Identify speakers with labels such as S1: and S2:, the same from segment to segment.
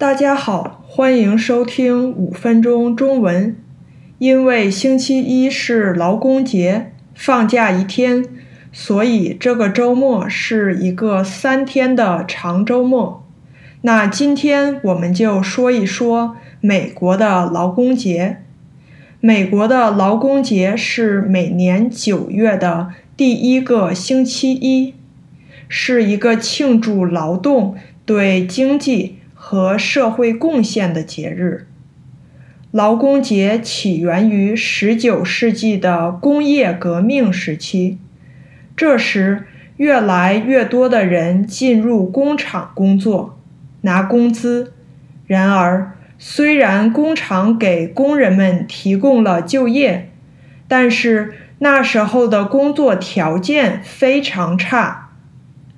S1: 大家好，欢迎收听五分钟中文。因为星期一是劳工节，放假一天，所以这个周末是一个三天的长周末。那今天我们就说一说美国的劳工节。美国的劳工节是每年九月的第一个星期一，是一个庆祝劳动对经济和社会贡献的节日。劳工节起源于19世纪的工业革命时期，这时越来越多的人进入工厂工作，拿工资。然而，虽然工厂给工人们提供了就业，但是那时候的工作条件非常差，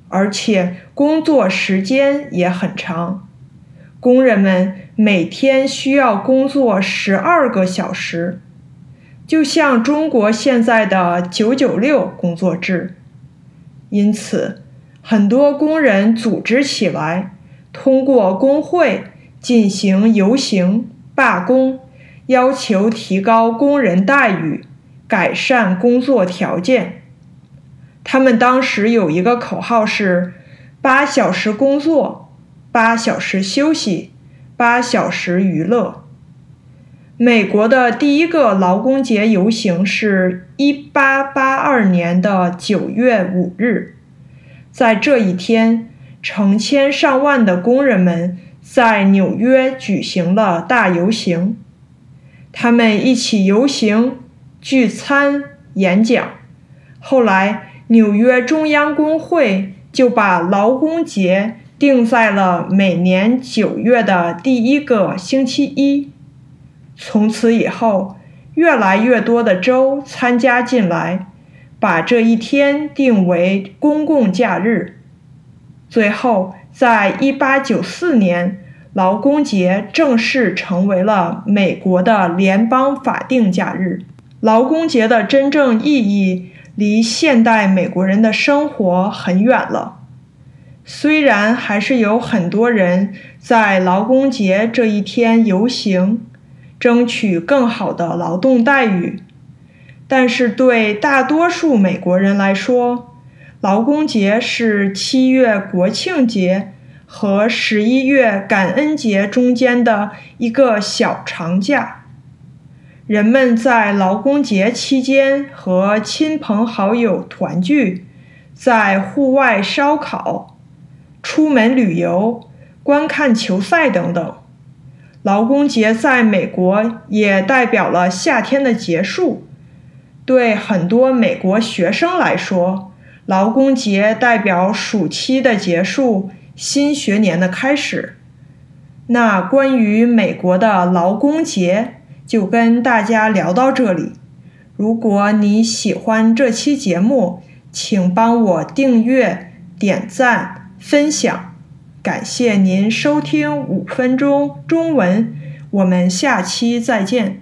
S1: 而且工作时间也很长。工人们每天需要工作十二个小时，就像中国现在的“九九六”工作制。因此，很多工人组织起来，通过工会进行游行、罢工，要求提高工人待遇，改善工作条件。他们当时有一个口号是：“八小时工作。”八小时休息，八小时娱乐。美国的第一个劳工节游行是一八八二年的九月五日，在这一天，成千上万的工人们在纽约举行了大游行。他们一起游行、聚餐、演讲。后来，纽约中央工会就把劳工节。定在了每年九月的第一个星期一。从此以后，越来越多的州参加进来，把这一天定为公共假日。最后，在一八九四年，劳工节正式成为了美国的联邦法定假日。劳工节的真正意义离现代美国人的生活很远了。虽然还是有很多人在劳工节这一天游行，争取更好的劳动待遇，但是对大多数美国人来说，劳工节是七月国庆节和十一月感恩节中间的一个小长假。人们在劳工节期间和亲朋好友团聚，在户外烧烤。出门旅游、观看球赛等等，劳工节在美国也代表了夏天的结束。对很多美国学生来说，劳工节代表暑期的结束，新学年的开始。那关于美国的劳工节，就跟大家聊到这里。如果你喜欢这期节目，请帮我订阅、点赞。分享，感谢您收听五分钟中文，我们下期再见。